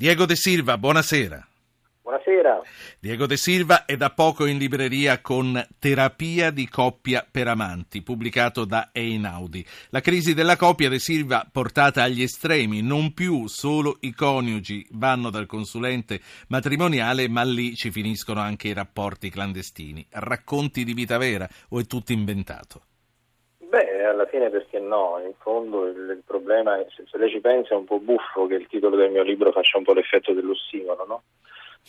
Diego De Silva, buonasera. Buonasera. Diego De Silva è da poco in libreria con Terapia di coppia per amanti, pubblicato da Einaudi. La crisi della coppia De Silva portata agli estremi, non più solo i coniugi vanno dal consulente matrimoniale, ma lì ci finiscono anche i rapporti clandestini. Racconti di vita vera o è tutto inventato? Beh, alla fine perché no? In fondo il, il problema, è, se, se, lei ci pensa, è un po' buffo che il titolo del mio libro faccia un po' l'effetto dell'ossimoro, no?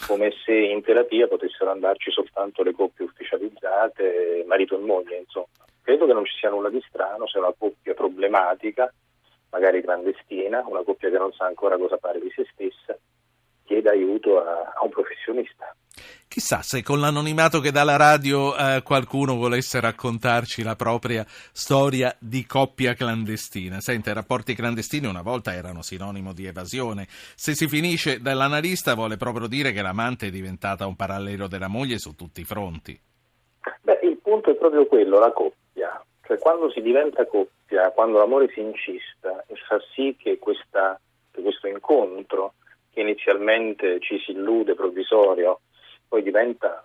Come se in terapia potessero andarci soltanto le coppie ufficializzate, marito e moglie, insomma. Credo che non ci sia nulla di strano se una coppia problematica, magari clandestina, una coppia che non sa ancora cosa fare di se stessa, chieda aiuto a, a un professionista. Chissà se con l'anonimato che dà la radio eh, qualcuno volesse raccontarci la propria storia di coppia clandestina. Senta, i rapporti clandestini una volta erano sinonimo di evasione. Se si finisce dall'analista vuole proprio dire che l'amante è diventata un parallelo della moglie su tutti i fronti. Beh, il punto è proprio quello, la coppia. Cioè quando si diventa coppia, quando l'amore si incista e fa sì che, questa, che questo incontro, che inizialmente ci si illude provvisorio, poi diventa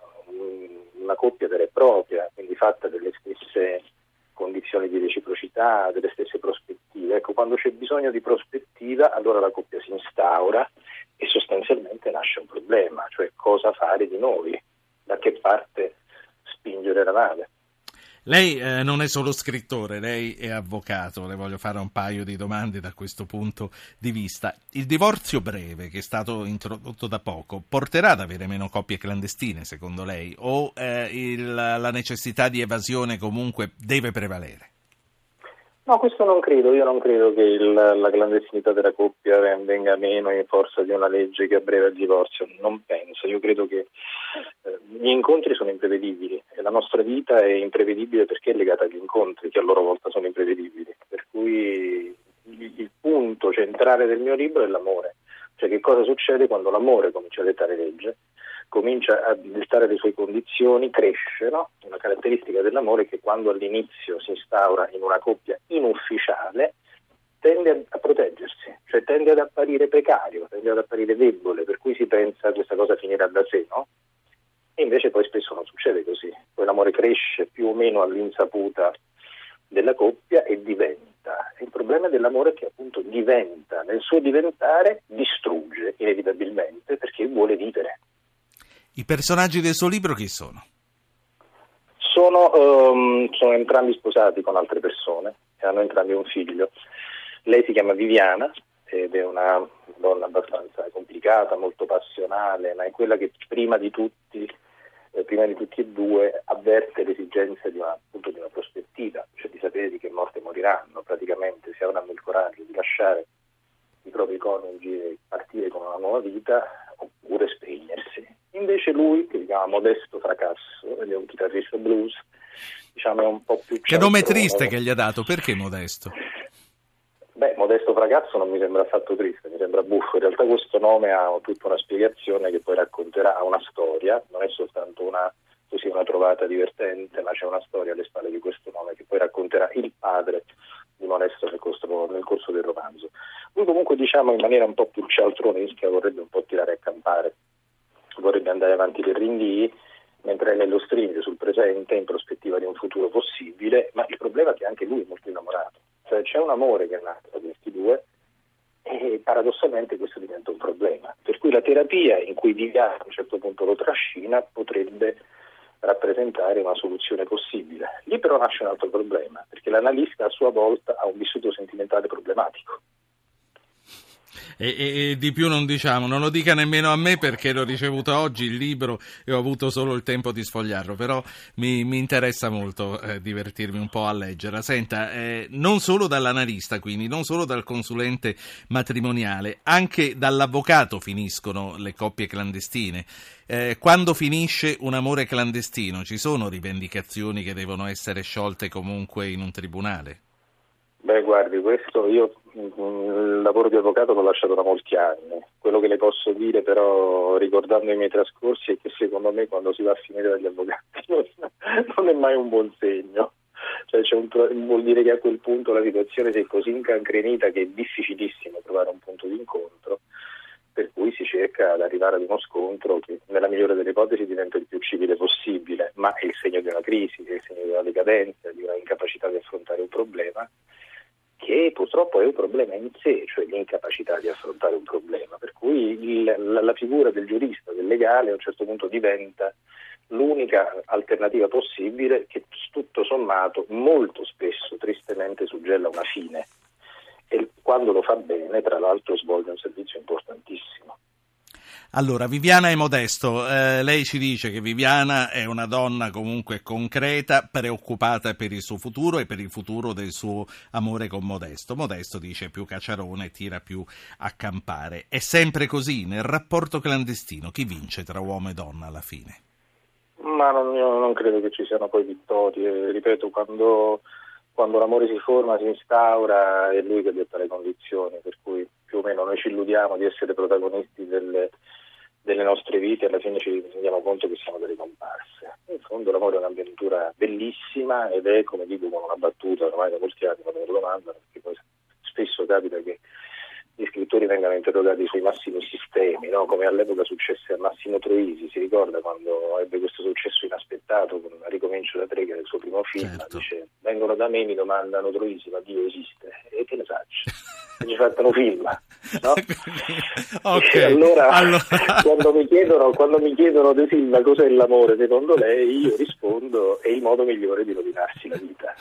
una coppia vera e propria, quindi fatta delle stesse condizioni di reciprocità, delle stesse prospettive. Ecco, quando c'è bisogno di prospettiva, allora la coppia si instaura e sostanzialmente nasce un problema, cioè cosa fare di noi, da che parte spingere la nave. Lei eh, non è solo scrittore, lei è avvocato, le voglio fare un paio di domande da questo punto di vista. Il divorzio breve, che è stato introdotto da poco, porterà ad avere meno coppie clandestine, secondo lei, o eh, il, la necessità di evasione comunque deve prevalere? No, questo non credo, io non credo che il, la clandestinità della coppia venga meno in forza di una legge che abbrevia il divorzio, non penso, io credo che eh, gli incontri sono imprevedibili e la nostra vita è imprevedibile perché è legata agli incontri che a loro volta sono imprevedibili, per cui il, il punto centrale del mio libro è l'amore, cioè che cosa succede quando l'amore comincia a dettare legge comincia a dettare le sue condizioni, cresce. No? Una caratteristica dell'amore è che quando all'inizio si instaura in una coppia inufficiale tende a proteggersi, cioè tende ad apparire precario, tende ad apparire debole, per cui si pensa che questa cosa finirà da sé, no? E invece poi spesso non succede così, poi l'amore cresce più o meno all'insaputa della coppia e diventa. il problema dell'amore è che appunto diventa, nel suo diventare distrugge inevitabilmente perché vuole vivere. I personaggi del suo libro chi sono? Sono, um, sono entrambi sposati con altre persone e hanno entrambi un figlio. Lei si chiama Viviana ed è una donna abbastanza complicata, molto passionale, ma è quella che prima di tutti, eh, prima di tutti e due avverte l'esigenza di una, appunto, di una prospettiva, cioè di sapere di che morte moriranno. Praticamente se avranno il coraggio di lasciare i propri coniugi e partire con una nuova vita Invece lui, che si chiama Modesto Fracasso, ed è un chitarrista blues, diciamo è un po' più... Che nome triste che gli ha dato, perché Modesto? Beh, Modesto Fracazzo non mi sembra affatto triste, mi sembra buffo. In realtà questo nome ha tutta una spiegazione che poi racconterà una storia, non è soltanto una, così una trovata divertente, ma c'è una storia alle spalle di questo nome che poi racconterà il padre di Modesto nel corso, nel corso del romanzo. Lui comunque diciamo in maniera un po' più cialtronesca vorrebbe un po' tirare a campare vorrebbe andare avanti per rinvii, mentre lei lo stringe sul presente in prospettiva di un futuro possibile, ma il problema è che anche lui è molto innamorato, cioè c'è un amore che nato da questi due e paradossalmente questo diventa un problema, per cui la terapia in cui Viviana a un certo punto lo trascina potrebbe rappresentare una soluzione possibile. Lì però nasce un altro problema, perché l'analista a sua volta ha un vissuto sentimentale problematico e, e, e, di più non diciamo, non lo dica nemmeno a me perché l'ho ricevuto oggi il libro e ho avuto solo il tempo di sfogliarlo, però mi, mi interessa molto eh, divertirmi un po' a leggerla. Senta, eh, non solo dall'analista quindi, non solo dal consulente matrimoniale, anche dall'avvocato finiscono le coppie clandestine. Eh, quando finisce un amore clandestino ci sono rivendicazioni che devono essere sciolte comunque in un tribunale? Beh, guardi, questo io il lavoro di avvocato l'ho lasciato da molti anni. Quello che le posso dire però, ricordando i miei trascorsi, è che secondo me quando si va a finire dagli avvocati non è mai un buon segno. Cioè, un, vuol dire che a quel punto la situazione si è così incancrenita che è difficilissimo trovare un punto di incontro. per cui si cerca di arrivare ad uno scontro che nella migliore delle ipotesi diventa il più civile possibile, ma è il segno di una crisi, è il segno di una decadenza, di una incapacità di affrontare un problema che purtroppo è un problema in sé, cioè l'incapacità di affrontare un problema, per cui il, la, la figura del giurista, del legale a un certo punto diventa l'unica alternativa possibile che tutto sommato molto spesso tristemente suggella una fine e quando lo fa bene, tra l'altro, svolge un servizio importantissimo. Allora, Viviana è Modesto, eh, lei ci dice che Viviana è una donna comunque concreta, preoccupata per il suo futuro e per il futuro del suo amore con Modesto. Modesto dice più cacciarone, tira più a campare. È sempre così nel rapporto clandestino. Chi vince tra uomo e donna alla fine? Ma non, non credo che ci siano poi vittorie. Ripeto, quando quando l'amore si forma, si instaura, è lui che detta le condizioni, per cui più o meno noi ci illudiamo di essere protagonisti delle, delle nostre vite e alla fine ci rendiamo conto che siamo delle comparse. In fondo l'amore è un'avventura bellissima ed è, come dico con una battuta, ormai da molti anni quando me lo domandano, perché poi spesso capita che gli scrittori vengano interrogati sui massimi sistemi, no? come all'epoca successe a Massimo Troisi, si ricorda quando ebbe questo successo inaspettato con Ricomincio da tre, che era il suo primo film, certo. dice vengono da me e mi domandano Troisi ma Dio esiste? E che ne faccio? mi fatto un film, no? okay. allora, allora... quando, mi chiedono, quando mi chiedono De Silva cos'è l'amore secondo lei, io rispondo è il modo migliore di rovinarsi la vita.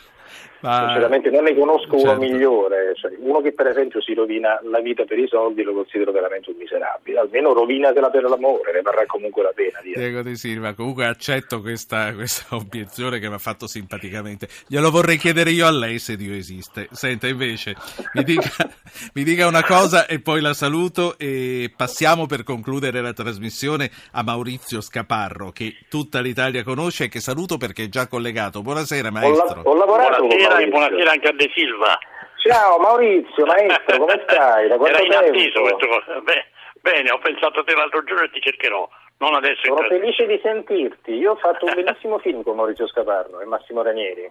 Ma... Sinceramente non ne conosco certo. uno migliore, cioè, uno che per esempio si rovina la vita per i soldi lo considero veramente un miserabile, almeno rovinatela per l'amore, ne varrà comunque la pena. Dire. Diego De Silva, comunque accetto questa, questa obiezione che mi ha fatto simpaticamente, glielo vorrei chiedere io a lei se Dio esiste. Senta invece, mi dica, mi dica una cosa e poi la saluto e passiamo per concludere la trasmissione a Maurizio Scaparro che tutta l'Italia conosce e che saluto perché è già collegato. Buonasera maestro. Ho, la, ho lavorato buonasera e buonasera anche a De Silva. Ciao Maurizio, maestro, come stai? Da Era in atteso questo. Beh, bene, ho pensato a te l'altro giorno e ti cercherò. Non adesso Sono felice di sentirti. Io ho fatto un bellissimo film con Maurizio Scaparro e Massimo Ranieri.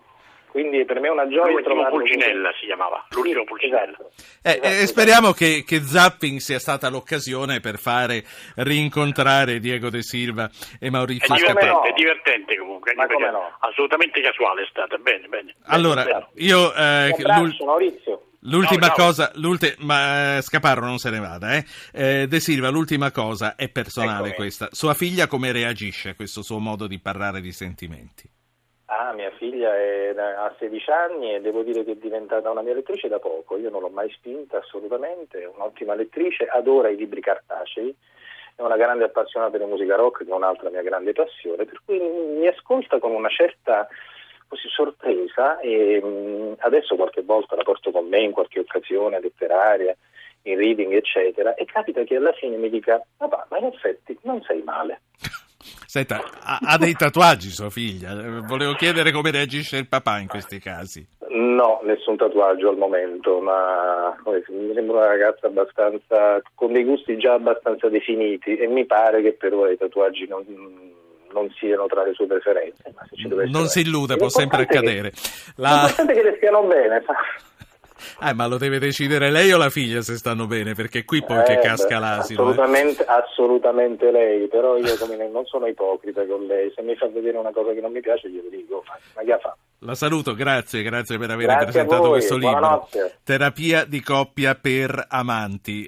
Quindi per me è una gioia L'ultimo Pulcinella si chiamava, l'ultimo sì, Pulcinella. Esatto. Eh, esatto, eh, speriamo che, che, Zapping sia stata l'occasione per fare rincontrare Diego De Silva e Maurizio è divertente, no. È divertente comunque, no? assolutamente casuale è stata, bene, bene. Allora, bene, io... Eh, abbraccio, Maurizio. L'ultima ciao. cosa, l'ultima, eh, Scaparro non se ne vada, eh? eh? De Silva, l'ultima cosa è personale ecco questa. Sua figlia come reagisce a questo suo modo di parlare di sentimenti? Ah, mia figlia è, ha 16 anni e devo dire che è diventata una mia lettrice da poco. Io non l'ho mai spinta assolutamente, è un'ottima lettrice, adora i libri cartacei, è una grande appassionata di musica rock, che è un'altra mia grande passione, per cui mi ascolta con una certa così, sorpresa e mh, adesso qualche volta la porto con me in qualche occasione letteraria, in reading, eccetera, e capita che alla fine mi dica, papà, ma in effetti non sei male. Senta, ha, ha, dei tatuaggi sua figlia? Volevo chiedere come reagisce il papà in questi casi. No, nessun tatuaggio al momento, ma mi sembra una ragazza abbastanza con dei gusti già abbastanza definiti e mi pare che per ora i tatuaggi non, non siano tra le sue preferenze. non si illude, può sempre accadere. Che, La... L'importante che le stiano bene. Eh, ma lo deve decidere lei o la figlia se stanno bene, perché qui poi eh, che casca l'asino. Eh. Assolutamente, eh. assolutamente lei, però io come non sono ipocrita con lei, se mi fa vedere una cosa che non mi piace glielo dico, ma che fa? La saluto, grazie, grazie per aver presentato questo libro. Terapia di coppia per amanti.